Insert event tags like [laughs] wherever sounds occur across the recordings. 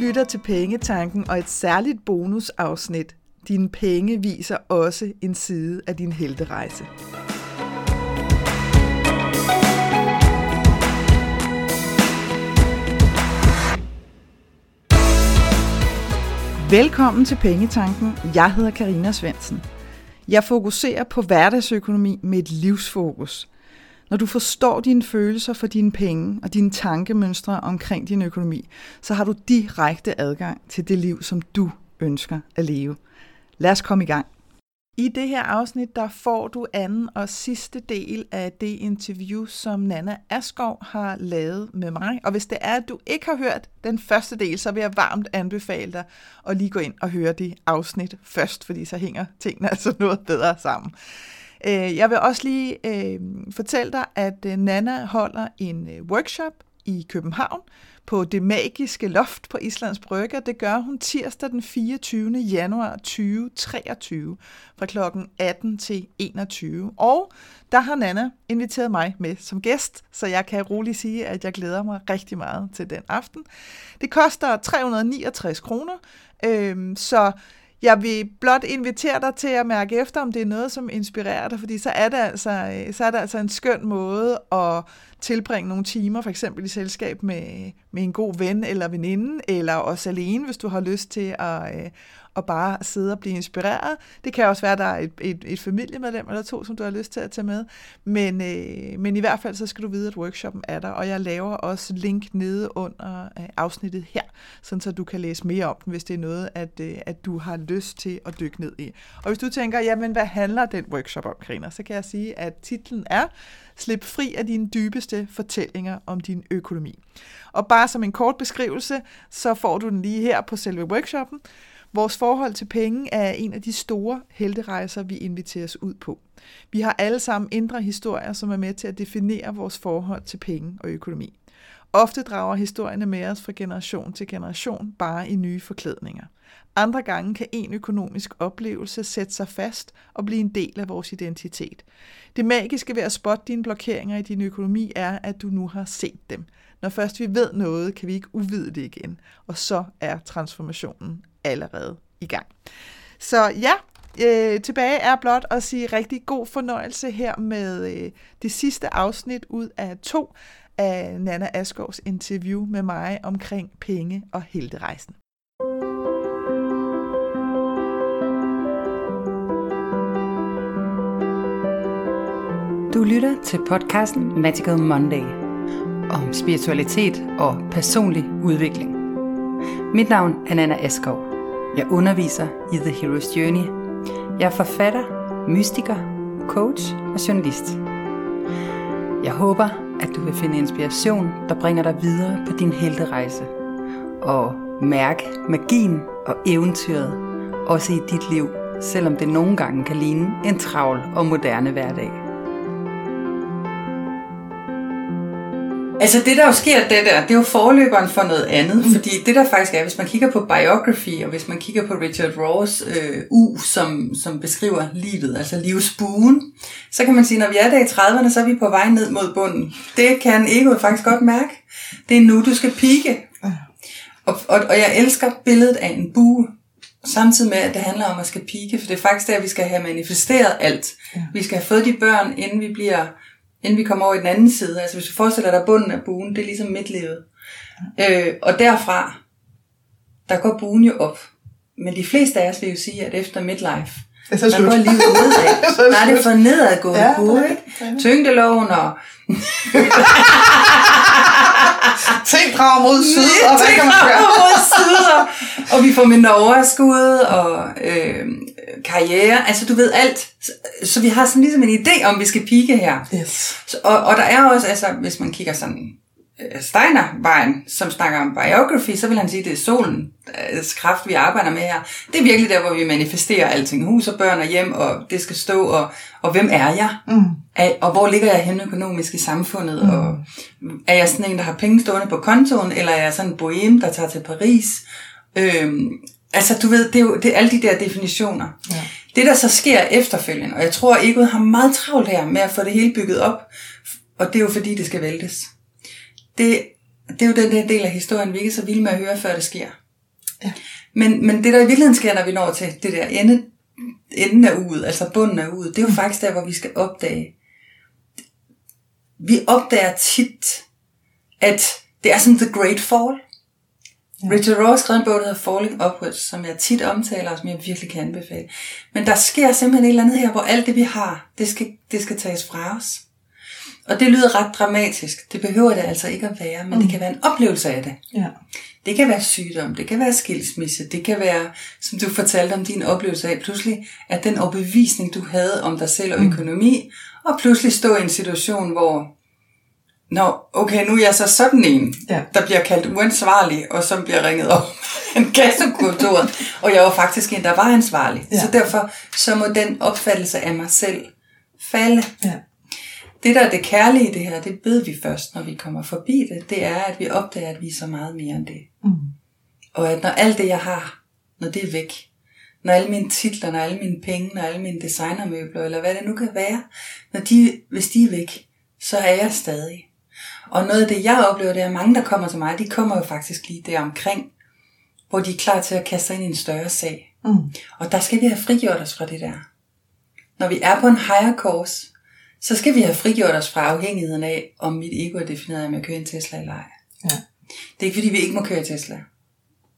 lytter til Pengetanken og et særligt bonusafsnit. Dine penge viser også en side af din helterejse. Velkommen til Pengetanken. Jeg hedder Karina Svensen. Jeg fokuserer på hverdagsøkonomi med et livsfokus. Når du forstår dine følelser for dine penge og dine tankemønstre omkring din økonomi, så har du direkte adgang til det liv, som du ønsker at leve. Lad os komme i gang. I det her afsnit, der får du anden og sidste del af det interview, som Nana Askov har lavet med mig. Og hvis det er, at du ikke har hørt den første del, så vil jeg varmt anbefale dig at lige gå ind og høre det afsnit først, fordi så hænger tingene altså noget bedre sammen. Øh, jeg vil også lige øh, fortælle dig, at øh, Nana holder en øh, workshop i København på det magiske loft på Islands Brygge. Det gør hun tirsdag den 24. januar 2023 fra kl. 18 til 21. Og der har Nana inviteret mig med som gæst, så jeg kan roligt sige, at jeg glæder mig rigtig meget til den aften. Det koster 369 kroner, øhm, så jeg vil blot invitere dig til at mærke efter, om det er noget, som inspirerer dig, fordi så er det altså, øh, så er det altså en skøn måde at tilbringe nogle timer, for eksempel i selskab med, med en god ven eller veninde, eller også alene, hvis du har lyst til at, øh, at bare sidde og blive inspireret. Det kan også være, at der er et, et, et familiemedlem eller to, som du har lyst til at tage med. Men, øh, men i hvert fald, så skal du vide, at workshoppen er der, og jeg laver også link nede under øh, afsnittet her, sådan så du kan læse mere om den, hvis det er noget, at, øh, at du har lyst til at dykke ned i. Og hvis du tænker, jamen hvad handler den workshop om, Karina, så kan jeg sige, at titlen er Slip fri af dine dybeste fortællinger om din økonomi. Og bare som en kort beskrivelse, så får du den lige her på selve workshoppen. Vores forhold til penge er en af de store helterejser, vi inviteres ud på. Vi har alle sammen indre historier, som er med til at definere vores forhold til penge og økonomi. Ofte drager historierne med os fra generation til generation, bare i nye forklædninger. Andre gange kan en økonomisk oplevelse sætte sig fast og blive en del af vores identitet. Det magiske ved at spotte dine blokeringer i din økonomi er, at du nu har set dem. Når først vi ved noget, kan vi ikke uvide det igen, og så er transformationen allerede i gang. Så ja, øh, tilbage er blot at sige rigtig god fornøjelse her med øh, det sidste afsnit ud af to af Nana Askovs interview med mig omkring penge og helterejsen. Du lytter til podcasten Magical Monday om spiritualitet og personlig udvikling. Mit navn er Nana Askov. Jeg underviser i The Hero's Journey. Jeg er forfatter, mystiker, coach og journalist. Jeg håber, at du vil finde inspiration, der bringer dig videre på din helterejse. Og mærke magien og eventyret, også i dit liv, selvom det nogle gange kan ligne en travl og moderne hverdag. Altså det der jo sker, det der, det er jo forløberen for noget andet, mm. fordi det der faktisk er, hvis man kigger på biography, og hvis man kigger på Richard Ross øh, U, som, som beskriver livet, altså livsbuen, så kan man sige, når vi er der i 30'erne, så er vi på vej ned mod bunden. Det kan egoet faktisk godt mærke. Det er nu, du skal pike. Og, og, og jeg elsker billedet af en bue, samtidig med, at det handler om at skal pike, for det er faktisk der, vi skal have manifesteret alt. Ja. Vi skal have fået de børn, inden vi bliver inden vi kommer over i den anden side. Altså hvis du forestiller dig bunden af buen, det er ligesom midtlivet. Øh, og derfra, der går buen jo op. Men de fleste af os vil jo sige, at efter midlife, det er så der går livet nedad. Nej, [laughs] det er for nedadgående ja, bue, ikke? Tyngdeloven og... [laughs] [laughs] Ting drager mod syd, og hvad kan man gøre? mod syd, og, og vi får mindre overskud, og øh, karriere, altså du ved alt. Så, så vi har sådan ligesom en idé om, vi skal pike her. Yes. Så, og, og der er også, altså hvis man kigger sådan Steiner-vejen, som snakker om biography, så vil han sige, at det er solen, kraft, vi arbejder med her. Det er virkelig der, hvor vi manifesterer alting. Hus og børn og hjem, og det skal stå, og, og hvem er jeg? Mm. Og hvor ligger jeg hen økonomisk i samfundet? Mm. Og er jeg sådan en, der har penge stående på kontoen, eller er jeg sådan en bohem, der tager til Paris? Øhm, Altså, du ved, det er jo det er alle de der definitioner. Ja. Det, der så sker efterfølgende, og jeg tror, at egoet har meget travlt her med at få det hele bygget op, og det er jo fordi, det skal væltes. Det, det er jo den der del af historien, vi ikke er så vilde med at høre, før det sker. Ja. Men, men det, der i virkeligheden sker, når vi når til det der ende, enden af uget, altså bunden af uget, det er jo faktisk der, hvor vi skal opdage. Vi opdager tit, at det er sådan The Great Fall. Ja. Richard Rohr har skrevet en bog, der hedder Falling Upwards, som jeg tit omtaler, og som jeg virkelig kan anbefale. Men der sker simpelthen et eller andet her, hvor alt det, vi har, det skal, det skal tages fra os. Og det lyder ret dramatisk. Det behøver det altså ikke at være, men mm. det kan være en oplevelse af det. Ja. Det kan være sygdom, det kan være skilsmisse, det kan være, som du fortalte om din oplevelse af, pludselig at den overbevisning, du havde om dig selv og økonomi, og pludselig stå i en situation, hvor, nå, okay, nu er jeg så sådan en, Ja. der bliver kaldt uansvarlig, og som bliver ringet op en kassekontor, [laughs] og jeg var faktisk en, der var ansvarlig. Ja. Så derfor, så må den opfattelse af mig selv falde. Ja. Det, der er det kærlige i det her, det ved vi først, når vi kommer forbi det, det er, at vi opdager, at vi er så meget mere end det. Mm. Og at når alt det, jeg har, når det er væk, når alle mine titler, når alle mine penge, når alle mine designermøbler, eller hvad det nu kan være, når de, hvis de er væk, så er jeg stadig. Og noget af det, jeg oplever, det er, at mange, der kommer til mig, de kommer jo faktisk lige der omkring, hvor de er klar til at kaste sig ind i en større sag. Mm. Og der skal vi have frigjort os fra det der. Når vi er på en higher course, så skal vi have frigjort os fra afhængigheden af, om mit ego er defineret af, om jeg kører en Tesla eller ej. Ja. Det er ikke fordi, vi ikke må køre Tesla.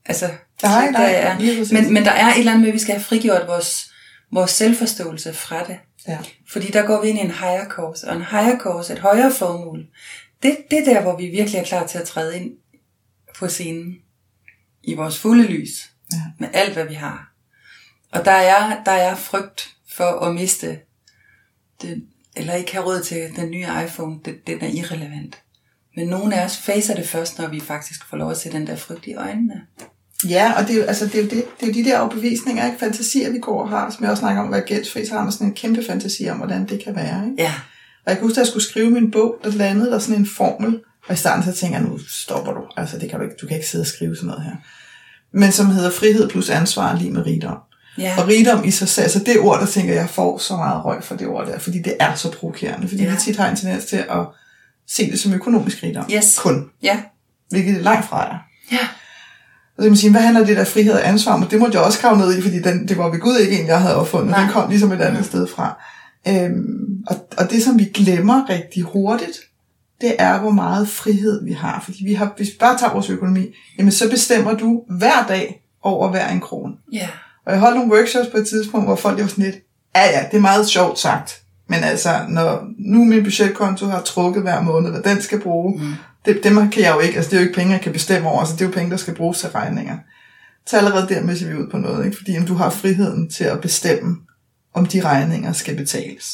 Altså, Nej, nej, er, lige præcis. men, men der er et eller andet med, at vi skal have frigjort vores, vores selvforståelse fra det. Ja. Fordi der går vi ind i en higher course, og en higher course, et højere formål, det, det er der, hvor vi virkelig er klar til at træde ind på scenen i vores fulde lys, Ja. med alt, hvad vi har. Og der er, der er frygt for at miste det, eller ikke have råd til den nye iPhone, det, den er irrelevant. Men nogle af os facer det først, når vi faktisk får lov at se den der frygt i øjnene. Ja, og det er, jo, altså, det, er jo det, det er jo de der overbevisninger, ikke? fantasier, vi går og har, som jeg også snakker om at være gældsfri, så har man sådan en kæmpe fantasi om, hvordan det kan være. Ikke? Ja, Og jeg kan huske, da jeg skulle skrive min bog, der landede der sådan en formel, og i starten så tænker jeg, nu stopper du. Altså, det kan du ikke, du kan ikke sidde og skrive sådan noget her. Men som hedder frihed plus ansvar lige med rigdom. Ja, Og rigdom i sig selv, altså det ord, der tænker jeg, får så meget røg for det ord der, fordi det er så provokerende. Fordi Ja. vi tit har en tendens til at se det som økonomisk rigdom. Yes. Kun. ja, Hvilket det langt fra er. ja, Og så kan man sige, hvad handler det der frihed og ansvar om? Og det måtte jeg også grave ned i, fordi den, det var ved Gud ikke en, jeg havde opfundet. Nej. Den kom ligesom et andet sted fra. Øhm, og, og det, som vi glemmer rigtig hurtigt, det er, hvor meget frihed vi har. Fordi vi har, hvis vi bare tager vores økonomi, jamen så bestemmer du hver dag over hver en krone. ja, Og jeg holdt nogle workshops på et tidspunkt, hvor folk var sådan lidt, ja ja, det er meget sjovt sagt. Men altså, når nu min budgetkonto har trukket hver måned, hvad den skal bruge, mm. det, dem kan jeg jo ikke, altså det er jo ikke penge, jeg kan bestemme over, altså det er jo penge, der skal bruges til regninger. Så allerede der misser vi ud på noget, ikke? fordi om du har friheden til at bestemme, om de regninger skal betales.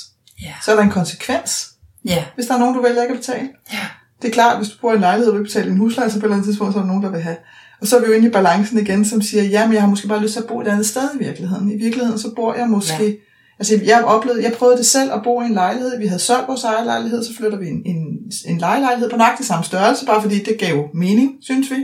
ja, Så er der en konsekvens, ja, hvis der er nogen, du vælger ikke at betale. ja, Det er klart, hvis du bor i en lejlighed, og du ikke betaler din husleje, så på et eller andet tidspunkt, så er der nogen, der vil have. Og så er vi jo inde i balancen igen, som siger, ja, men jeg har måske bare lyst til at bo et andet sted i virkeligheden. I virkeligheden, så bor jeg måske... Ja. Altså, jeg oplevede, jeg prøvede det selv at bo i en lejlighed. Vi havde solgt vores egen lejlighed, så flytter vi en, en, en lejelejlighed på nøjagtig samme størrelse, bare fordi det gav mening, synes vi.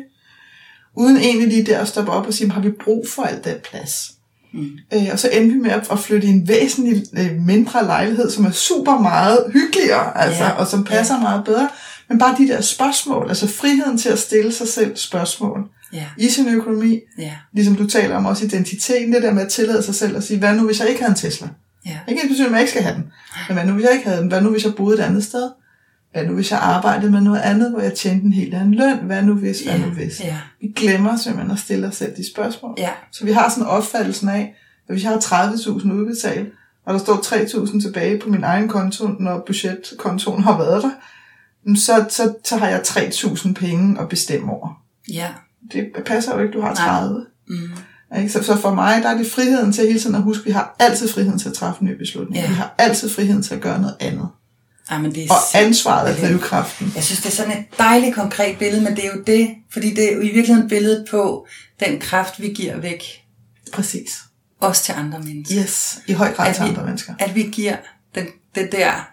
Uden egentlig lige der at stoppe op og sige, har vi brug for al den plads? Mm. Øh, og så endte vi med at, flytte i en væsentlig øh, mindre lejlighed, som er super meget hyggeligere, altså, Ja. og som passer meget bedre. Men bare de der spørgsmål, altså friheden til at stille sig selv spørgsmål ja, i sin økonomi, ja, ligesom du taler om også identiteten, det der med at tillade sig selv at sige, hvad nu hvis jeg ikke havde en Tesla? ja, Ikke ens betydning, at jeg ikke skal have den. Men hvad nu hvis jeg ikke havde den? Hvad nu hvis jeg boede et andet sted? Hvad nu hvis jeg arbejdede med noget andet, hvor jeg tjente en helt anden løn? Hvad nu hvis? Hvad nu hvis? ja, Vi glemmer simpelthen at stille os selv de spørgsmål. ja, Så vi har sådan en opfattelsen af, at hvis jeg har 30.000 udbetalt, og der står 3.000 tilbage på min egen konto, når budgetkontoen har været der, så, så, så har jeg 3.000 penge at bestemme over. ja, Det passer jo ikke, du har Nej. 30. mm, Ikke? Så, så for mig, der er det friheden til hele tiden at huske, at vi har altid friheden til at træffe en ny beslutning. Ja. Vi har altid friheden til at gøre noget andet. ja, men det er Og ansvaret er- drivkraften. Jeg synes, det er sådan et dejligt konkret billede, men det er jo det, fordi det er jo i virkeligheden billedet på den kraft, vi giver væk, Præcis. også til andre mennesker. Yes. I høj grad At til vi- andre mennesker. At vi giver den, den der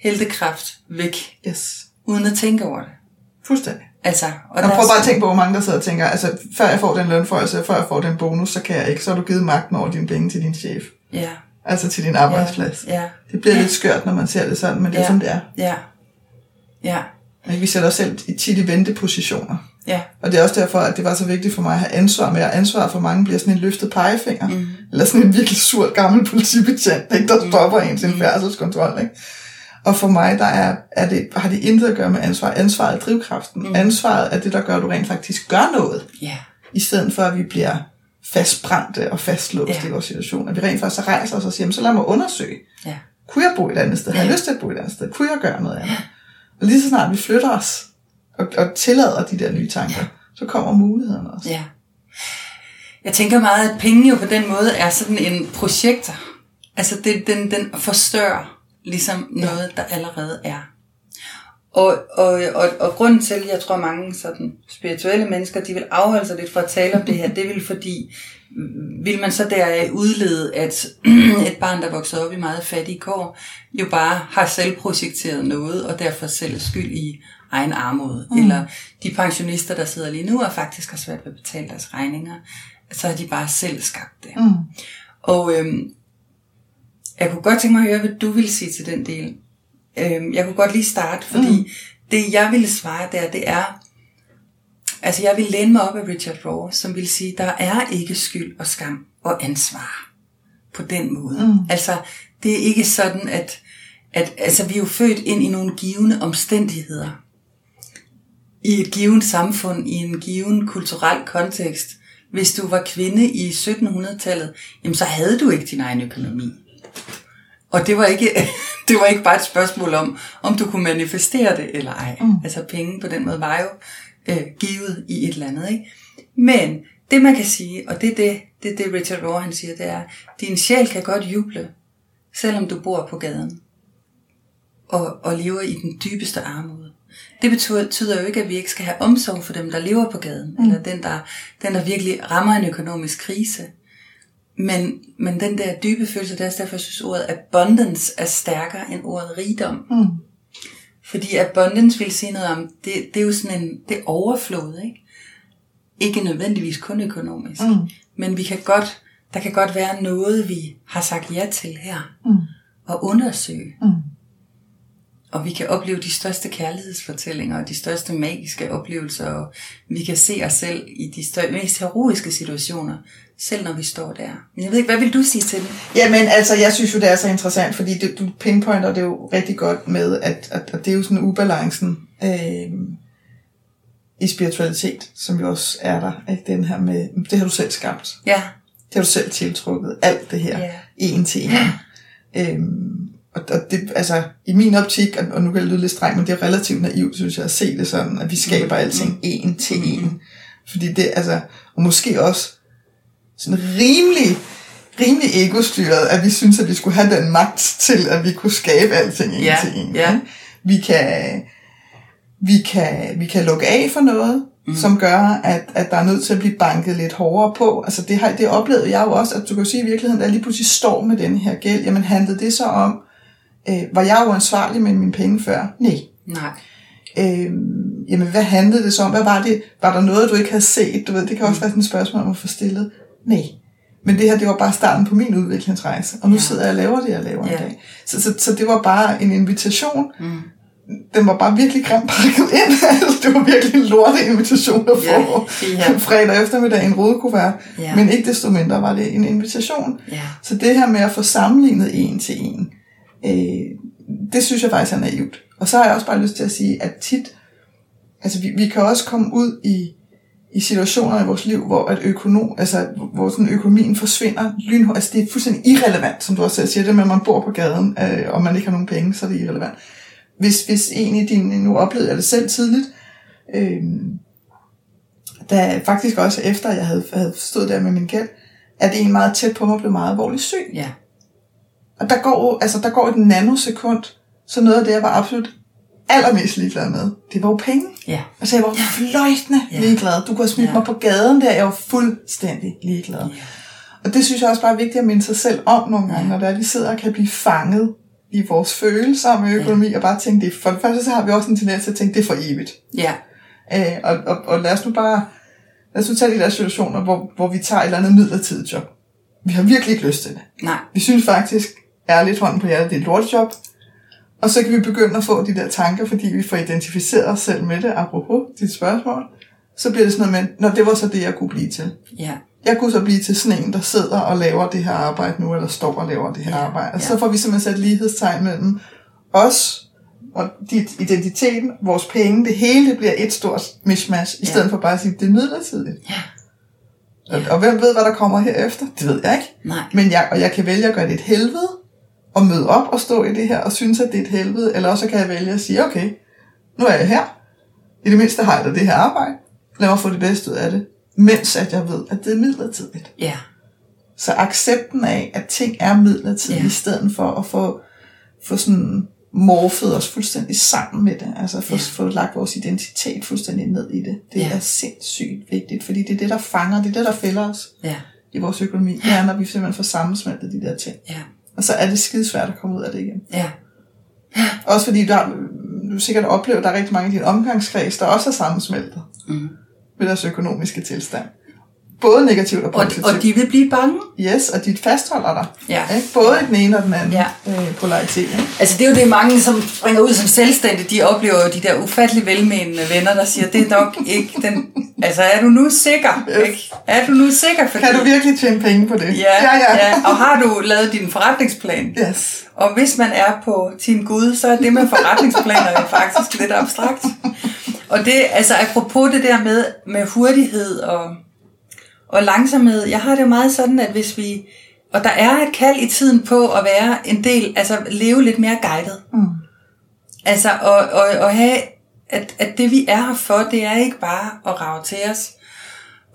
heltekraft væk, Yes. uden at tænke over det. Fuldstændig. Altså, og Og prøv bare at tænke på, hvor mange der sidder og tænker, altså før jeg får den lønforhøjelse, før jeg får den bonus, så kan jeg ikke. Så har du givet magten over dine penge til din chef. Ja, Altså til din arbejdsplads. ja, Det bliver Ja. lidt skørt, når man ser det sådan, men det er Ja. sådan, det er. ja, ja, Ikke? Vi sætter os selv i- tit i ventepositioner. Ja. Og det er også derfor, at det var så vigtigt for mig at have ansvar med, at ansvar for mange bliver sådan en løftet pegefinger. Mm. Eller sådan en virkelig sur gammel politibetjent, ikke, der stopper en til en færdselskontrol. Ikke? Og for mig, der er, er det, har det intet at gøre med ansvar. Ansvaret er drivkraften. Mm. Ansvaret er det, der gør, at du rent faktisk gør noget. Ja. I stedet for, at vi bliver fastbrændte og fastlåst Ja. i vores situation. At vi rent faktisk rejser os og siger, "Jamen, så lad mig undersøge. Ja. Kunne jeg bo et andet sted? Har jeg lyst til at bo et andet sted? Kunne jeg gøre noget andet? Og lige så snart vi flytter os og, og tillader de der nye tanker, så kommer mulighederne også. Ja. Jeg tænker meget, at penge jo på den måde er sådan en projektor. Altså det, den, den forstørrer ligesom noget, der allerede er. Og, og, og, og grunden til, at jeg tror mange sådan spirituelle mennesker, de vil afholde sig lidt fra at tale om det her, [laughs] det vil fordi, mm, vil man så deraf udlede, at [clears throat] et barn, der vokser op i meget fattige kår, jo bare har selv projekteret noget, og derfor selv skyld i egen armod. Mm. Eller de pensionister, der sidder lige nu, og faktisk har svært ved at betale deres regninger, så har de bare selv skabt det. Mm. Og øhm, jeg kunne godt tænke mig at høre, hvad du ville sige til den del. Øhm, jeg kunne godt lige starte, fordi mm. det jeg ville svare der, det er, altså jeg vil læne mig op af Richard Rohr, som vil sige, der er ikke skyld og skam og ansvar på den måde. Mm. Altså det er ikke sådan, at, at altså, vi er jo født ind i nogle givende omstændigheder. I et givet samfund, i en given kulturel kontekst. Hvis du var kvinde i 1700-tallet, jamen så havde du ikke din egen økonomi. Og det var ikke, [laughs] det var ikke bare et spørgsmål om, om du kunne manifestere det eller ej. Mm. Altså penge på den måde var jo øh, givet i et eller andet. Ikke? Men det man kan sige, og det er det, det, det Richard Rohr han siger, det er, din sjæl kan godt juble, selvom du bor på gaden og, og lever i den dybeste armod. Det betyder, betyder jo ikke, at vi ikke skal have omsorg for dem, der lever på gaden, mm. eller den der, den, der virkelig rammer en økonomisk krise. Men, men den der dybe følelse, det er derfor, jeg synes, ordet abundance er stærkere end ordet rigdom. Mm. Fordi abundance vil sige noget om, det, det er jo sådan en, det er overflod, ikke? Ikke nødvendigvis kun økonomisk. Mm. Men vi kan godt, der kan godt være noget, vi har sagt ja til her. Mm. Og undersøge. Mm. Og vi kan opleve de største kærlighedsfortællinger og de største magiske oplevelser. Og vi kan se os selv i de stør- mest heroiske situationer, selv når vi står der. Men jeg ved ikke, hvad vil du sige til det? Jamen, altså, jeg synes jo, det er så interessant, fordi det, du pinpointer det jo rigtig godt med, at, at, at det er jo sådan ubalancen øh, i spiritualitet, som jo også er der. Ikke? Den her med, det har du selv skabt. Ja, Det har du selv tiltrukket. Alt det her. Ja. En til en. Øhm, og, og det, altså, i min optik, og, og nu kan det lyde lidt strengt, men det er relativt naivt, synes jeg, at se det sådan, at vi skaber alting en til en. Fordi det, altså, og måske også sådan rimelig, rimelig egostyret, at vi synes, at vi skulle have den magt til, at vi kunne skabe alting en Ja, til en. ja. Vi kan, vi kan, vi kan lukke af for noget, mm. som gør, at, at der er nødt til at blive banket lidt hårdere på. Altså det, har, det oplevede jeg jo også, at du kan jo sige i virkeligheden, at jeg lige pludselig står med den her gæld. Jamen handlede det så om, øh, var jeg jo ansvarlig med mine penge før? Nej. nej. Øh, jamen hvad handlede det så om? Hvad var det? Var der noget, du ikke havde set? Du ved, det kan også være sådan et spørgsmål om at få stillet. Nej. Men det her, det var bare starten på min udviklingsrejse. Og nu Ja. sidder jeg og laver det, jeg laver Ja. i dag. Så, så, så det var bare en invitation. Mm. Den var bare virkelig grimt pakket ind. [laughs] Det var virkelig en lorte invitation at Ja, få ja. fredag eftermiddag en rodekuvert. Ja. Men ikke desto mindre var det en invitation. Ja. Så det her med at få sammenlignet en til en, øh, det synes jeg faktisk er naivt. Og så har jeg også bare lyst til at sige, at tit, altså vi, vi kan også komme ud i, i situationer i vores liv, hvor, at økonom, altså, hvor sådan økonomien forsvinder lynhurtigt. Altså det er fuldstændig irrelevant, som du også selv siger, det med, at man bor på gaden, øh, og man ikke har nogen penge, så er det irrelevant. Hvis, hvis en i din, nu oplevede jeg det selv tidligt, øh, da faktisk også efter jeg havde, havde stået der med min gæld, at en meget tæt på mig blev meget alvorligt syg. Ja. Og der går, altså, der går et nanosekund, så noget af det, jeg var absolut allermest ligeglad med, det var jo penge. Ja. Altså, jeg var fløjtende Ja. ligeglad. Du kunne have smidt Ja. mig på gaden der, jeg var fuldstændig ligeglad. Ja. Og det synes jeg også bare er vigtigt at minde sig selv om nogle gange, når det er, vi sidder og kan blive fanget i vores følelser med økonomi, og bare tænke det. For det første, så har vi også en tendens til at tænke, det er for evigt. Ja. Øh, og, og, og lad os nu bare, lad os nu tage de der situationer, hvor, hvor vi tager et eller andet midlertidigt job. Vi har virkelig ikke lyst til det. Nej. Vi synes faktisk, ærligt hånden på hjertet, det er et lortjob. Og så kan vi begynde at få de der tanker, fordi vi får identificeret os selv med det, apropos dit spørgsmål. så bliver det sådan noget med, når det var så det, jeg kunne blive til. Ja. Jeg kunne så blive til sådan en, der sidder og laver det her arbejde nu, eller står og laver det her Ja, arbejde. Og ja. så får vi simpelthen sat lighedstegn mellem os og dit identiteten, vores penge, det hele det bliver et stort mishmash, i Ja. stedet for bare at sige, det er midlertidigt. Ja. Og, og hvem ved, hvad der kommer herefter? Det ved jeg ikke. Nej. Men jeg, og jeg kan vælge at gøre det et helvede, og møde op og stå i det her, og synes, at det er et helvede, eller også kan jeg vælge at sige, okay, nu er jeg her. I det mindste har jeg da det her arbejde. Lad mig få det bedste ud af det. Mens at jeg ved, at det er midlertidigt. Ja. Så accepten af, at ting er midlertidige, Ja. i stedet for at få, få sådan morfet os fuldstændig sammen med det. Altså få, Ja. få lagt vores identitet fuldstændig ned i det. Det ja. er sindssygt vigtigt, fordi det er det, der fanger, det er det, der fælder os Ja. i vores økonomi. Det er, når vi simpelthen får sammensmeltet de der ting. Ja. Og så er det skidesvært at komme ud af det igen. Ja. Også fordi du har, du sikkert oplevet, at der er rigtig mange i din omgangskreds, der også er sammensmeltet Mm. med deres økonomiske tilstand. Både negativt og Og, positivt. og de vil blive bange. Yes, og de fastholder dig. Ja. Ikke? Både i den ene og den anden Ja. øh, polaritet. Ikke? Altså det er jo det mange, som springer ud som selvstændige, de oplever jo de der ufattelig velmenende venner, der siger, det er nok ikke den... Altså er du nu sikker? Yes. Ikke? Er du nu sikker? Fordi, Kan du virkelig tjene penge på det? Ja, ja. ja. ja. Og har du lavet din forretningsplan? Yes. Og hvis man er på Team Gud, så er det med forretningsplanerne faktisk lidt abstrakt. Og det, altså apropos det der med, med hurtighed og, og langsomhed, jeg har det jo meget sådan, at hvis vi, og der er et kald i tiden på at være en del, altså leve lidt mere guidet. Mm. Altså og, og, og have, at, at det vi er her for, det er ikke bare at rave til os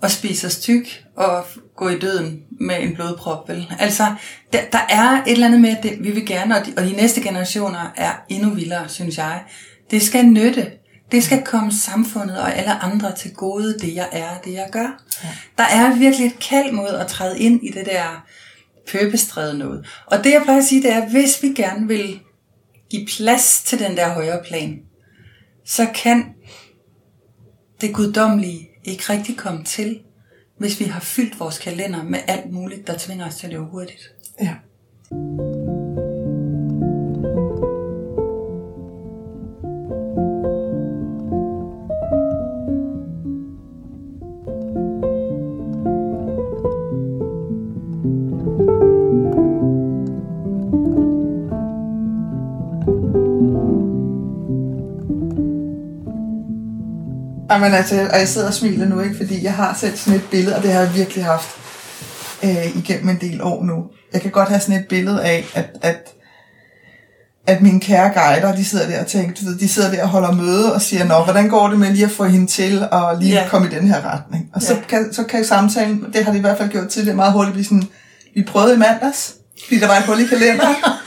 og spise os tyk og gå i døden med en blodprop, vel? Altså, der, der er et eller andet med, at det, vi vil gerne, og de, og de næste generationer er endnu vildere, synes jeg. Det skal nytte. Det skal komme samfundet og alle andre til gode, det jeg er, det jeg gør. Ja. Der er virkelig et kald mod at træde ind i det der purpose noget. Og det jeg plejer at sige, det er, hvis vi gerne vil give plads til den der højere plan, så kan det guddommelige ikke rigtig komme til, hvis vi har fyldt vores kalender med alt muligt, der tvinger os til at leve hurtigt. Ja. Jamen altså, og jeg sidder og smiler nu, ikke? Fordi jeg har selv sådan et billede, og det har jeg virkelig haft øh, igennem en del år nu. Jeg kan godt have sådan et billede af, at, at, at mine kære guider, de sidder der og tænker, du ved, de sidder der og holder møde og siger, nå, hvordan går det med lige at få hende til og lige yeah. komme i den her retning? Og så, Ja. kan, så kan samtalen, det har de i hvert fald gjort tidligere, meget hurtigt blive sådan, vi prøvede i mandags, fordi der var et hul i kalenderen. [laughs]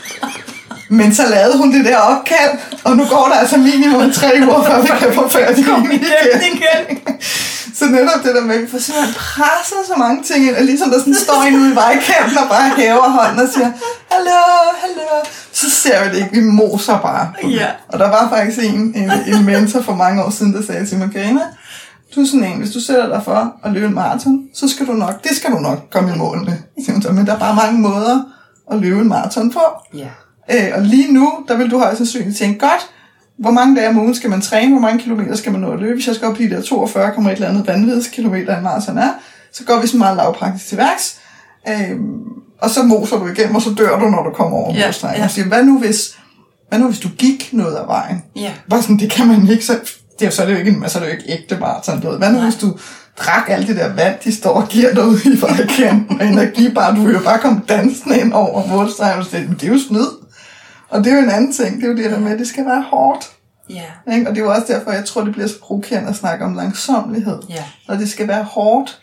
Men så lavede hun det der opkald, og nu går der altså minimum tre uger, før vi kan få færdig igen. igen. Så netop det der med, at vi får simpelthen presset så mange ting ind, og ligesom der sådan står en ude i vejkanten og bare hæver hånden og siger, hallo, hallo, så ser vi det ikke, vi moser bare. Ja. Og der var faktisk en, en, en mentor for mange år siden, der sagde til mig, du er sådan en, hvis du sætter dig for at løbe en maraton, så skal du nok, det skal du nok komme i mål med. Men der er bare mange måder at løbe en maraton på. Ja. Øh, og lige nu, der vil du højst sandsynligt tænke, godt, hvor mange dage om ugen skal man træne, hvor mange kilometer skal man nå at løbe, hvis jeg skal op på de der 42, et eller andet vanvidskilometer, en maraton er, så går vi så meget lavpraktisk til værks, øh, og så moser du igennem, og så dør du, når du kommer over Ja, målstregen. ja. Og siger, hvad nu hvis, hvad nu hvis du gik noget af vejen? Ja. Bare sådan, det kan man ikke, så, det er, så er det jo ikke, en- så er det jo ikke ægte maraton, du ved. Hvad nu Nej. hvis du drak alt det der vand, de står og giver dig ude i vejkanten, og energi bare, du vil jo bare komme dansende ind over målstregen, og men det er jo snyd. Og det er jo en anden ting, det er jo det der med, at det skal være hårdt. Ja. Ikke? Og det er jo også derfor, jeg tror, det bliver så provokerende at snakke om langsomlighed. Ja. Når det skal være hårdt,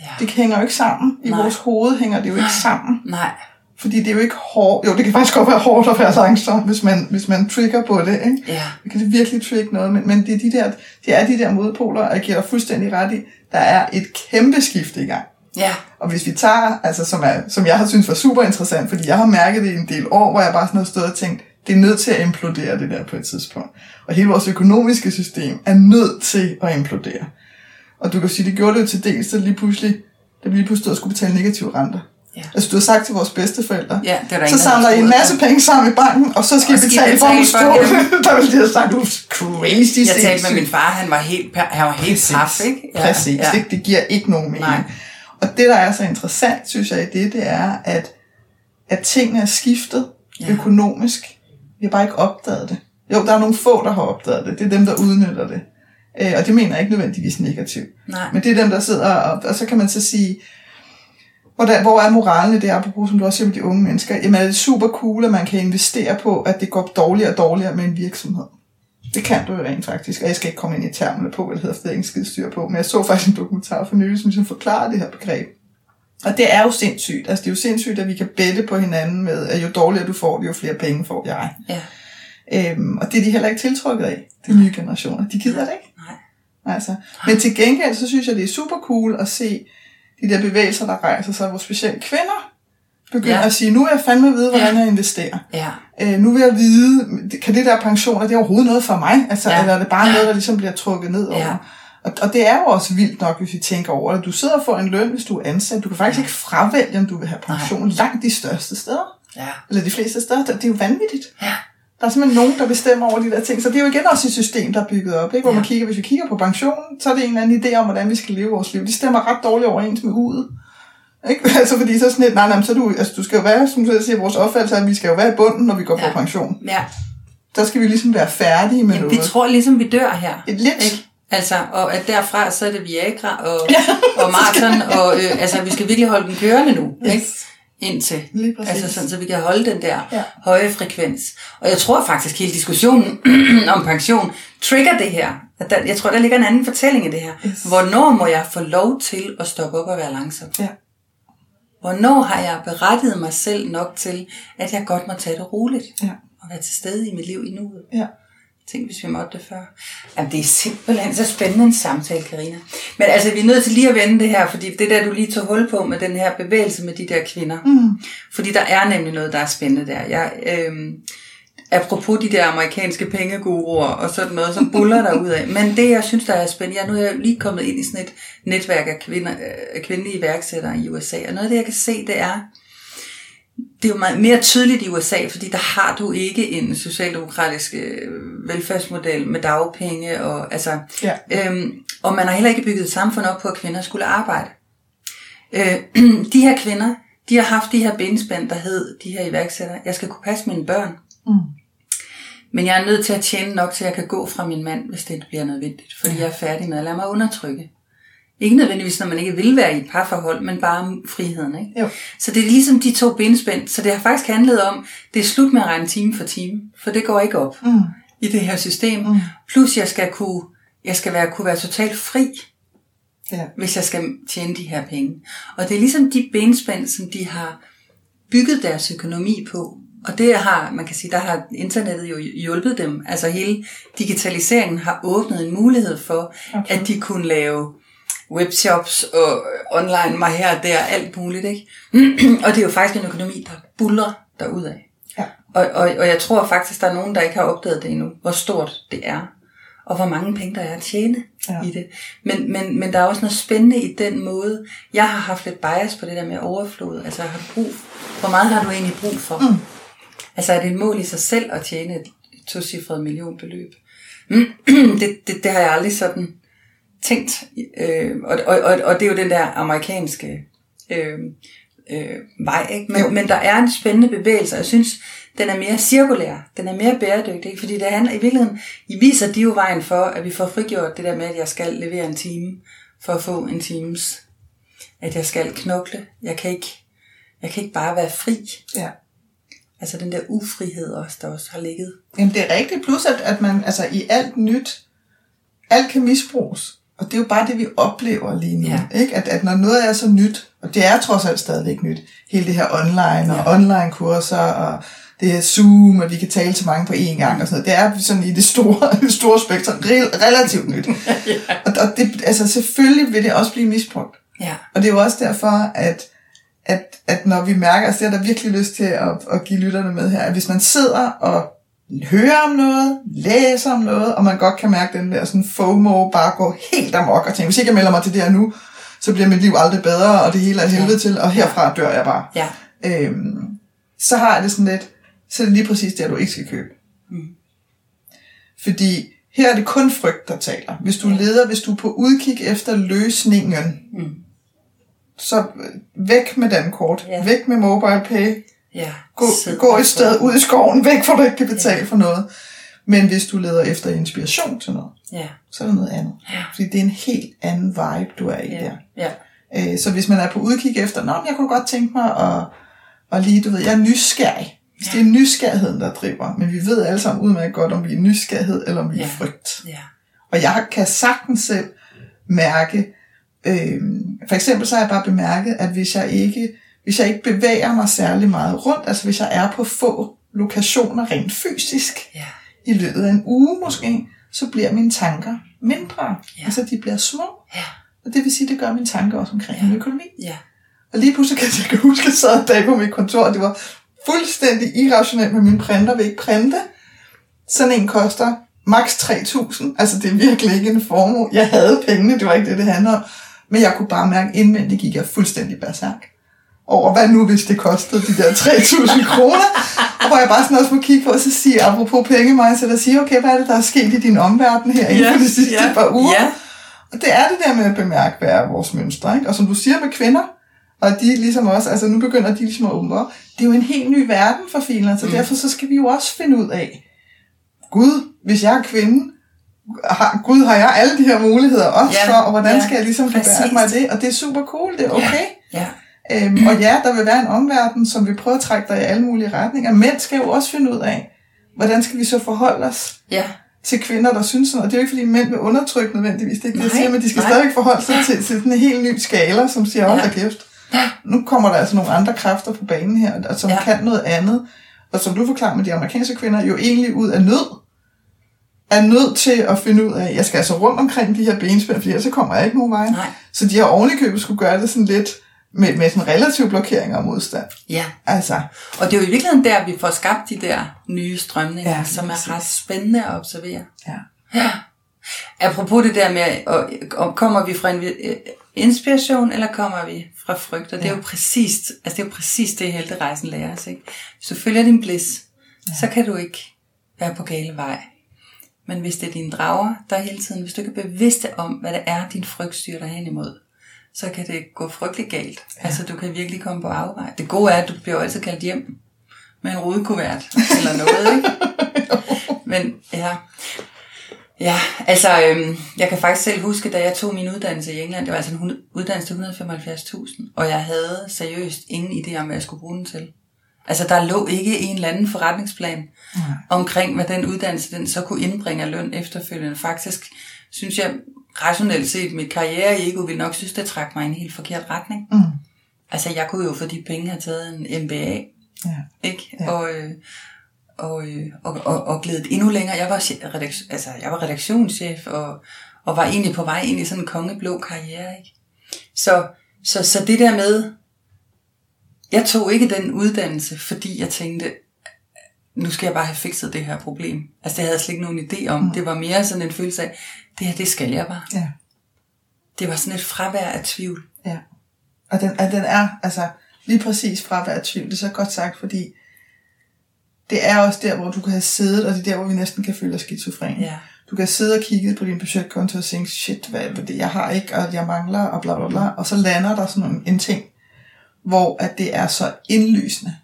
Ja. det hænger jo ikke sammen. I Nej. vores hoved hænger det jo ikke [gasps] sammen. Nej. Fordi det er jo ikke hårdt. Jo, det kan faktisk godt være hårdt at være langsom, hvis man, hvis man trigger på det. Ikke? Ja. Det kan det virkelig trigge noget, men, men det, er de der, det er de der modpoler, og jeg giver dig fuldstændig ret i, der er et kæmpe skifte i gang. Ja. Og hvis vi tager, altså som, er, som jeg har synes var super interessant, fordi jeg har mærket det i en del år, hvor jeg bare sådan har stået og tænkt, det er nødt til at implodere det der på et tidspunkt. Og hele vores økonomiske system er nødt til at implodere. Og du kan sige, det gjorde det jo til dels, så lige pludselig, da vi lige pludselig stod og skulle betale negative renter. Ja. Altså, du har sagt til vores bedsteforældre, Ja, det er så samler I en masse penge sammen i banken, og så skal Og I betale for at dem. [laughs] Der ville de have sagt, du er crazy Jeg talte med min far, han var helt, han var helt paf, ikke? Ja, Præcis, ja. Ikke? det giver ikke nogen mening. Nej. Og det, der er så interessant, synes jeg, i det, det er, at, at tingene er skiftet Ja. økonomisk. Vi har bare ikke opdaget det. Jo, der er nogle få, der har opdaget det. Det er dem, der udnytter det. Øh, og det mener jeg ikke nødvendigvis negativt. Nej. Men det er dem, der sidder og, og så kan man så sige, hvor, der, hvor er moralen i det, apropos som du også siger med de unge mennesker? Jamen er det super cool, at man kan investere på, at det går dårligere og dårligere med en virksomhed? Det kan du jo rent faktisk, og jeg skal ikke komme ind i termene på, hvad det hedder, for det er ikke skide styr på, men jeg så faktisk en dokumentar for nylig, som ligesom forklarer det her begreb. Og det er jo sindssygt. Altså det er jo sindssygt, at vi kan bette på hinanden med, at jo dårligere du får det, jo flere penge får jeg. Ja. Øhm, og det er de heller ikke tiltrukket af, de nye generationer. De gider det ikke. Nej. Altså. Men til gengæld, så synes jeg, det er super cool at se de der bevægelser, der rejser sig, hvor specielt kvinder begynder Ja. ja. at sige, nu er jeg fandme at vide, hvordan jeg investerer. Ja. Øh, nu vil jeg vide, kan det der pension, er det overhovedet noget for mig? Altså, Ja. ja. Eller er det bare noget, der ligesom bliver trukket ned over? Ja. Og, og det er jo også vildt nok, hvis vi tænker over det. Du sidder og får en løn, hvis du er ansat. Du kan faktisk Ja. ikke fravælge, om du vil have pension langt de største steder. Ja. Eller de fleste steder. Det er jo vanvittigt. Ja. Der er simpelthen nogen, der bestemmer over de der ting. Så det er jo igen også et system, der er bygget op. Ikke? Hvor Ja. man kigger, hvis vi kigger på pensionen, så er det en eller anden idé om, hvordan vi skal leve vores liv. De stemmer ret dårligt overens med udet. Ikke? [laughs] Altså fordi så sådan et, nej, nej, så du, altså, du skal jo være, som du siger, vores opfattelse er, at vi skal jo være i bunden, når vi går Ja. på pension. Ja. Der skal vi ligesom være færdige med Jamen, vi noget. tror ligesom, vi dør her. Et lidt. Ikke? Altså, og at derfra, så er det Viagra og, [laughs] og maraton, og øh, altså, vi skal virkelig holde den kørende nu, Yes. ikke? Indtil. Lige præcis. Altså sådan, så vi kan holde den der Ja. høje frekvens. Og jeg tror faktisk, hele diskussionen [clears throat] om pension trigger det her. At der, jeg tror, der ligger en anden fortælling i det her. Yes. Hvornår må jeg få lov til at stoppe op og være langsom? Ja. Hvornår har jeg berettiget mig selv nok til, at jeg godt må tage det roligt? Ja. Og være til stede i mit liv i nuet? Ja. Tænk, hvis vi måtte det før. Jamen, det er simpelthen så spændende en samtale, Karina. Men altså, vi er nødt til lige at vende det her, fordi det der, du lige tog hul på med den her bevægelse med de der kvinder. Mm. Fordi der er nemlig noget, der er spændende der. Jeg, øhm, apropos de der amerikanske pengeguruer og sådan noget, som buller der ud af. Men det, jeg synes, der er spændende, jeg, nu er jeg lige kommet ind i sådan et netværk af kvinder, øh, kvindelige iværksættere i USA, og noget af det, jeg kan se, det er, det er jo meget mere tydeligt i USA, fordi der har du ikke en socialdemokratisk øh, velfærdsmodel med dagpenge, og, altså, Ja. øhm, og man har heller ikke bygget et samfund op på, at kvinder skulle arbejde. Øh, [clears throat] de her kvinder, de har haft de her benspænd, der hed de her iværksættere, jeg skal kunne passe mine børn, Mm. Men jeg er nødt til at tjene nok, til at jeg kan gå fra min mand, hvis det bliver nødvendigt, fordi jeg er færdig med at lade mig undertrykke. Ikke nødvendigvis, når man ikke vil være i et parforhold, men bare friheden. Ikke? Jo. Så det er ligesom de to benspænd. Så det har faktisk handlet om, det er slut med at regne time for time, for det går ikke op Mm. i det her system. Mm. Plus jeg skal kunne, jeg skal være, kunne være totalt fri, Ja. hvis jeg skal tjene de her penge. Og det er ligesom de benspænd, som de har bygget deres økonomi på. Og det har, man kan sige, der har internettet jo hjulpet dem. Altså hele digitaliseringen har åbnet en mulighed for, Absolut. at de kunne lave webshops og online mig her og der, alt muligt. Ikke? [clears throat] og det er jo faktisk en økonomi, der buller derudad. Ja. Og, og, og jeg tror faktisk, der er nogen, der ikke har opdaget det endnu, hvor stort det er, og hvor mange penge der er at tjene ja. i det. Men, men, men der er også noget spændende i den måde. Jeg har haft lidt bias på det der med overflod. Altså, har du brug, hvor meget har du egentlig brug for? Mm. Altså, er det et mål i sig selv at tjene et tocifret millionbeløb? [clears throat] det, det, det har jeg aldrig sådan tænkt. Øh, og, og, og, og det er jo den der amerikanske øh, øh, vej. Ikke? Jo. Men, men der er en spændende bevægelse, og jeg synes, den er mere cirkulær, den er mere bæredygtig, ikke? fordi det handler i virkeligheden, I viser de jo vejen for, at vi får frigjort det der med, at jeg skal levere en time for at få en times, at jeg skal knokle, jeg kan ikke, jeg kan ikke bare være fri. ja. Altså den der ufrihed også, der også har ligget. Jamen det er rigtigt, plus at, at man altså i alt nyt, alt kan misbruges. Og det er jo bare det, vi oplever lige nu. Ja. Ikke? At, at når noget er så nyt, og det er trods alt stadigvæk nyt, hele det her online og Ja. online kurser og det her Zoom, og vi kan tale til mange på én gang og sådan noget. Det er sådan i det store, [laughs] det store spektrum re- relativt nyt. [laughs] Og, og det, altså selvfølgelig vil det også blive misbrugt. Ja, Og det er jo også derfor, at, at, at når vi mærker, altså det er der virkelig lyst til at, at give lytterne med her, at hvis man sidder og hører om noget, læser om noget, og man godt kan mærke den der sådan FOMO bare gå helt amok og tænke, hvis ikke jeg melder mig til det her nu, så bliver mit liv aldrig bedre, og det hele er helvede til, og herfra dør jeg bare. Ja. Øhm, så har jeg det sådan lidt, så er det lige præcis det, du ikke skal købe. Mm. Fordi her er det kun frygt, der taler. Hvis du leder, hvis du er på udkig efter løsningen, Mm. Så øh, væk med den kort. Ja. Væk med mobile pay. Ja. Gå, gå et sted ud i skoven, væk hvor du ikke kan betale for noget. Men hvis du leder efter inspiration til noget, Ja. så er der noget andet. Ja. Fordi det er en helt anden vibe, du er i Ja. der. Ja. Øh, Så hvis man er på udkig efter, Nå, jeg kunne godt tænke mig at, at lige, du ved, jeg er nysgerrig. Hvis det er nysgerrigheden, der driver, men vi ved alle sammen udmærket godt, om vi er nysgerrighed, eller om vi er Ja. frygt. Ja. Og jeg kan sagtens selv mærke, øh, for eksempel så har jeg bare bemærket, at hvis jeg ikke, hvis jeg ikke bevæger mig særlig meget rundt, altså hvis jeg er på få lokationer rent fysisk, Ja. i løbet af en uge måske, så bliver mine tanker mindre. Ja. Altså de bliver små. Ja. Og det vil sige, det gør mine tanker også omkring ja. min økonomi. Ja. Og lige pludselig kan jeg kan huske, at jeg sad en dag på mit kontor, og det var fuldstændig irrationelt med min printer vil ikke printe. Sådan en koster maks 3.000. Altså det er virkelig ikke en formue. Jeg havde pengene, det var ikke det, det handler om. Men jeg kunne bare mærke, at indvendigt gik jeg fuldstændig berserk over, hvad nu hvis det kostede de der 3.000 kroner. Og hvor jeg bare sådan også må kigge på, og så sige, apropos penge, så der siger, okay, hvad er det, der er sket i din omverden her inden for de sidste ja. par uger? Ja. Og det er det der med at bemærke, hvad er vores mønstre. Ikke? Og som du siger med kvinder, og de ligesom også, altså nu begynder de ligesom at åbne op, det er jo en helt ny verden for filen, så mm. derfor så skal vi jo også finde ud af, Gud, hvis jeg er kvinde, har, Gud har jeg alle de her muligheder også Ja, for, og hvordan ja, skal jeg ligesom gebære mig det, og det er super cool, det er okay. Ja. Øhm, og ja, der vil være en omverden, som vil prøve at trække dig i alle mulige retninger. Mænd skal jo også finde ud af, hvordan skal vi så forholde os Ja. til kvinder, der synes sådan, og det er jo ikke fordi mænd vil undertrykke nødvendigvis, det er ikke det, jeg siger, men de skal nej. stadigvæk forholde sig til, til sådan en helt ny skala, som siger, hold Ja. da kæft. Nu kommer der altså nogle andre kræfter på banen her, og som Ja. ja. kan noget andet, og som du forklarer med de amerikanske kvinder, jo egentlig ud af nød, er nødt til at finde ud af, jeg skal altså rundt omkring de her benspænd, for ellers så kommer jeg ikke nogen vej. Nej. Så de har ovenikøbet skulle gøre det sådan lidt med, med sådan relativ blokering og modstand. Ja. Altså, Og det er jo i virkeligheden der, vi får skabt de der nye strømninger, ja, Ja, som er ret spændende at observere. ja. Ja. Apropos det der med, og, kommer vi fra en øh, inspiration, eller kommer vi fra frygt? Og det er Ja. jo præcis, altså det er jo præcis det, helterejsen lærer os. Ikke? Hvis du følger din bliss, ja. så kan du ikke være på gale vej. Men hvis det er dine drager, der hele tiden, hvis du ikke er bevidste om, hvad det er, din frygt styrer dig hen imod, så kan det gå frygtelig galt. Ja. Altså, du kan virkelig komme på afvej. Det gode er, at du bliver altid kaldt hjem med en rudekuvert eller noget, ikke? [laughs] Men ja, Ja, altså, øhm, jeg kan faktisk selv huske, da jeg tog min uddannelse i England, det var altså en uddannelse til 175.000, og jeg havde seriøst ingen idé om, hvad jeg skulle bruge den til. Altså, der lå ikke en eller anden forretningsplan Nej. omkring, hvad den uddannelse den så kunne indbringe af løn efterfølgende. Faktisk synes jeg, rationelt set, mit karriere i ego ville nok synes, det trak mig i en helt forkert retning. Mm. Altså, jeg kunne jo for de penge have taget en MBA, ja. ikke? Ja. Og, øh, og, øh, og, og, og glædet endnu længere. Jeg var, redaks- altså, jeg var redaktionschef og, og var egentlig på vej ind i sådan en kongeblå karriere. Ikke? Så, så, så det der med, jeg tog ikke den uddannelse, fordi jeg tænkte, nu skal jeg bare have fikset det her problem. Altså det havde jeg slet ikke nogen idé om. Det var mere sådan en følelse af, det her, det skal jeg bare. ja. Det var sådan et fravær af tvivl. Ja. Og den, at den er, altså lige præcis fra at være tvivl, det er så godt sagt, fordi det er også der, hvor du kan have siddet, og det er der, hvor vi næsten kan føle os skizofrene. Ja. Du kan sidde og kigge på din budgetkonto og tænke, shit, hvad er det, jeg har ikke, og jeg mangler, og bla bla bla. Og så lander der sådan en, en ting, hvor at det er så indlysende,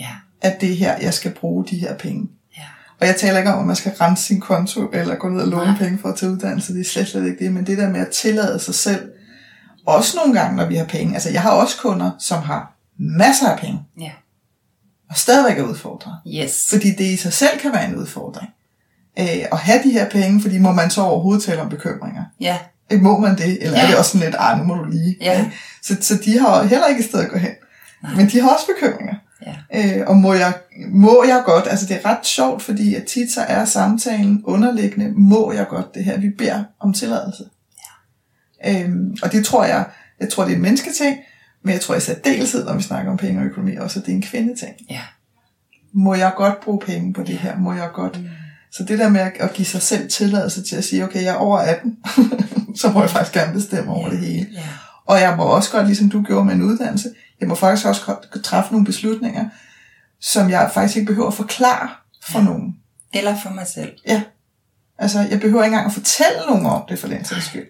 Ja. at det er her, jeg skal bruge de her penge. Ja. Og jeg taler ikke om, at man skal rense sin konto, eller gå ned og låne Nej. penge for at tage uddannelse. Det er slet, slet ikke det. Men det der med at tillade sig selv, også nogle gange, når vi har penge. Altså, jeg har også kunder, som har masser af penge, Ja. og stadigvæk er udfordret. Yes. Fordi det i sig selv kan være en udfordring. Øh, at have de her penge, fordi må man så overhovedet tale om bekymringer? Ja. Må man det? Eller ja. er det også sådan lidt, ah, nu må du lige. Ja. Så, så de har heller ikke et sted at gå hen. Nej. Men de har også bekymringer. Ja. Øh, og må jeg, må jeg godt, altså det er ret sjovt, fordi at tit så er samtalen underliggende, må jeg godt det her, vi beder om tilladelse. Ja. Øhm, og det tror jeg, jeg tror det er en mennesketing, men jeg tror i særdeleshed, når vi snakker om penge og økonomi, også at det er en kvindeting. Ja. Må jeg godt bruge penge på det her? Må jeg godt? Mm. Så det der med at, give sig selv tilladelse til at sige, okay, jeg er over 18, [laughs] så må jeg faktisk gerne bestemme over det hele. Ja. Og jeg må også godt, ligesom du gjorde med en uddannelse, jeg må faktisk også godt træffe nogle beslutninger, som jeg faktisk ikke behøver at forklare for ja. nogen. Eller for mig selv. Ja. Altså, jeg behøver ikke engang at fortælle nogen om det for den sags skyld.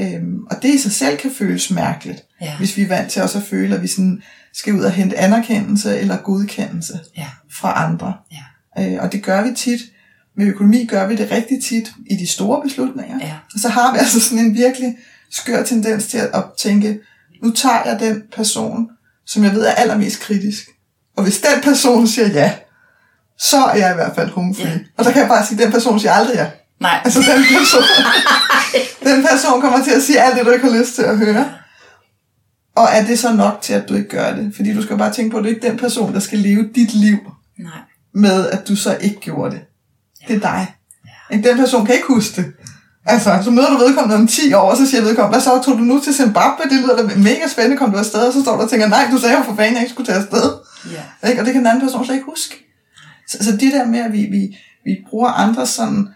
Øhm, og det i sig selv kan føles mærkeligt, Ja. hvis vi er vant til også at føle, at vi sådan skal ud og hente anerkendelse eller godkendelse Ja. fra andre. Ja. Øh, og det gør vi tit. Med økonomi gør vi det rigtig tit i de store beslutninger. Ja. Og så har vi altså sådan en virkelig skør tendens til at, tænke, nu tager jeg den person, som jeg ved er allermest kritisk. Og hvis den person siger ja, så er jeg i hvert fald homofil. Ja. Og så kan jeg bare sige, at den person siger aldrig ja. Nej. Altså den person, [laughs] den person kommer til at sige alt det, du ikke har lyst til at høre. Og er det så nok til, at du ikke gør det? Fordi du skal bare tænke på, at det er ikke den person, der skal leve dit liv Nej. med, at du så ikke gjorde det. Det er dig. Ikke? Den person kan ikke huske det. Altså, så møder du vedkommende om 10 år, og så siger vedkommende, hvad så tog du nu til Zimbabwe? Det lyder da mega spændende, kom du afsted? Og så står du og tænker, nej, du sagde jo for fanden, jeg ikke skulle tage afsted. Ja. Ikke? Og det kan den anden person slet ikke huske. Så, så det der med, at vi, vi, vi bruger andre sådan,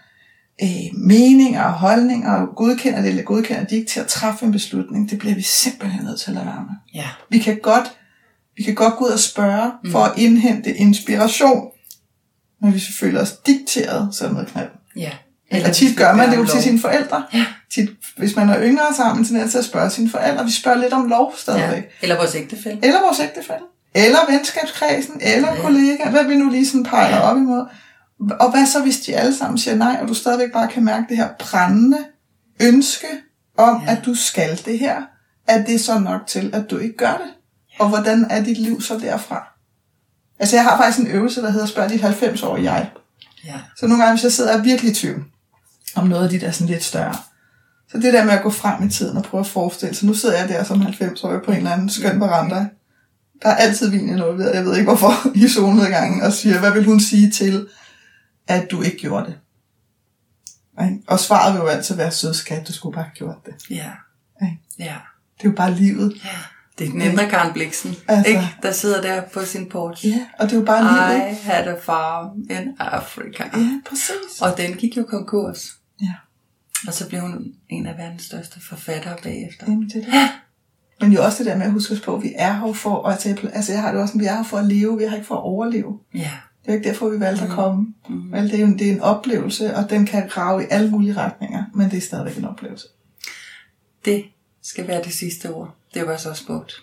øh, meninger og holdninger, og godkender det eller godkender de ikke til at træffe en beslutning, det bliver vi simpelthen nødt til at lade være med. Ja. Vi kan godt, vi kan godt gå ud og spørge for at indhente inspiration, men vi føler os dikteret, så er det noget knald. Ja. Eller tit gør man det jo til sine forældre. Ja. Tit, hvis man er yngre sammen, så er til at spørge sine forældre. Vi spørger lidt om lov stadigvæk. Ja. Eller vores ægtefælde. Eller vores ægtefælle. Eller venskabskredsen. Eller Ja. kollegaer. Hvad vi nu lige sådan peger op imod. Og hvad så, hvis de alle sammen siger nej, og du stadigvæk bare kan mærke det her brændende ønske om, Ja. at du skal det her? Er det så nok til, at du ikke gør det? Og hvordan er dit liv så derfra? Altså, jeg har faktisk en øvelse, der hedder Spørg dit 90-årige jeg. Ja. Så nogle gange, hvis jeg sidder og virkelig i tvivl om noget af de der sådan lidt større, så det der med at gå frem i tiden og prøve at forestille sig, nu sidder jeg der som 90-årig på en eller anden skøn veranda. Der er altid vin involveret, jeg ved ikke hvorfor, [laughs] i solnedgangen, og siger, hvad vil hun sige til, at du ikke gjorde det? Og svaret vil jo altid være, sød skat, du skulle bare have gjort det. Ja. Ja. Det er jo bare livet. Ja. Det er den indre Karen Bliksen, Altså. ikke? der sidder der på sin porch. Ja, og det er jo bare livet. I had a farm in Africa. Ja, præcis. Og den gik jo konkurs. Ja, Og så blev hun en af verdens største forfattere bagefter. Jamen, det er det. Men jo også det der med at huske på, at vi er her for at tage, altså jeg har det også sådan, vi er her for at leve, vi er her ikke for at overleve. Ja. Det er ikke derfor, vi valgte at komme. Mm. Vel, det, er jo en, det er en oplevelse, og den kan rave i alle mulige retninger, men det er stadigvæk en oplevelse. Det skal være det sidste ord. Det var så smukt.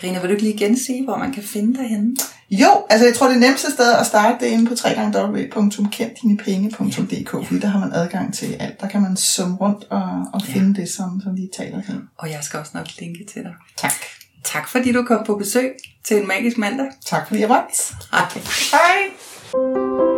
Karina, vil du ikke lige gensige, hvor man kan finde dig henne? Jo, altså jeg tror, det nemmeste sted at starte, det er inde på www.kenddinepenge.dk, fordi der har man adgang til alt. Der kan man summe rundt og, og Ja. finde det, som, som vi taler til. Og jeg skal også nok linke til dig. Tak. Tak fordi du kom på besøg til en magisk mandag. Tak fordi jeg var. Hej. Hej.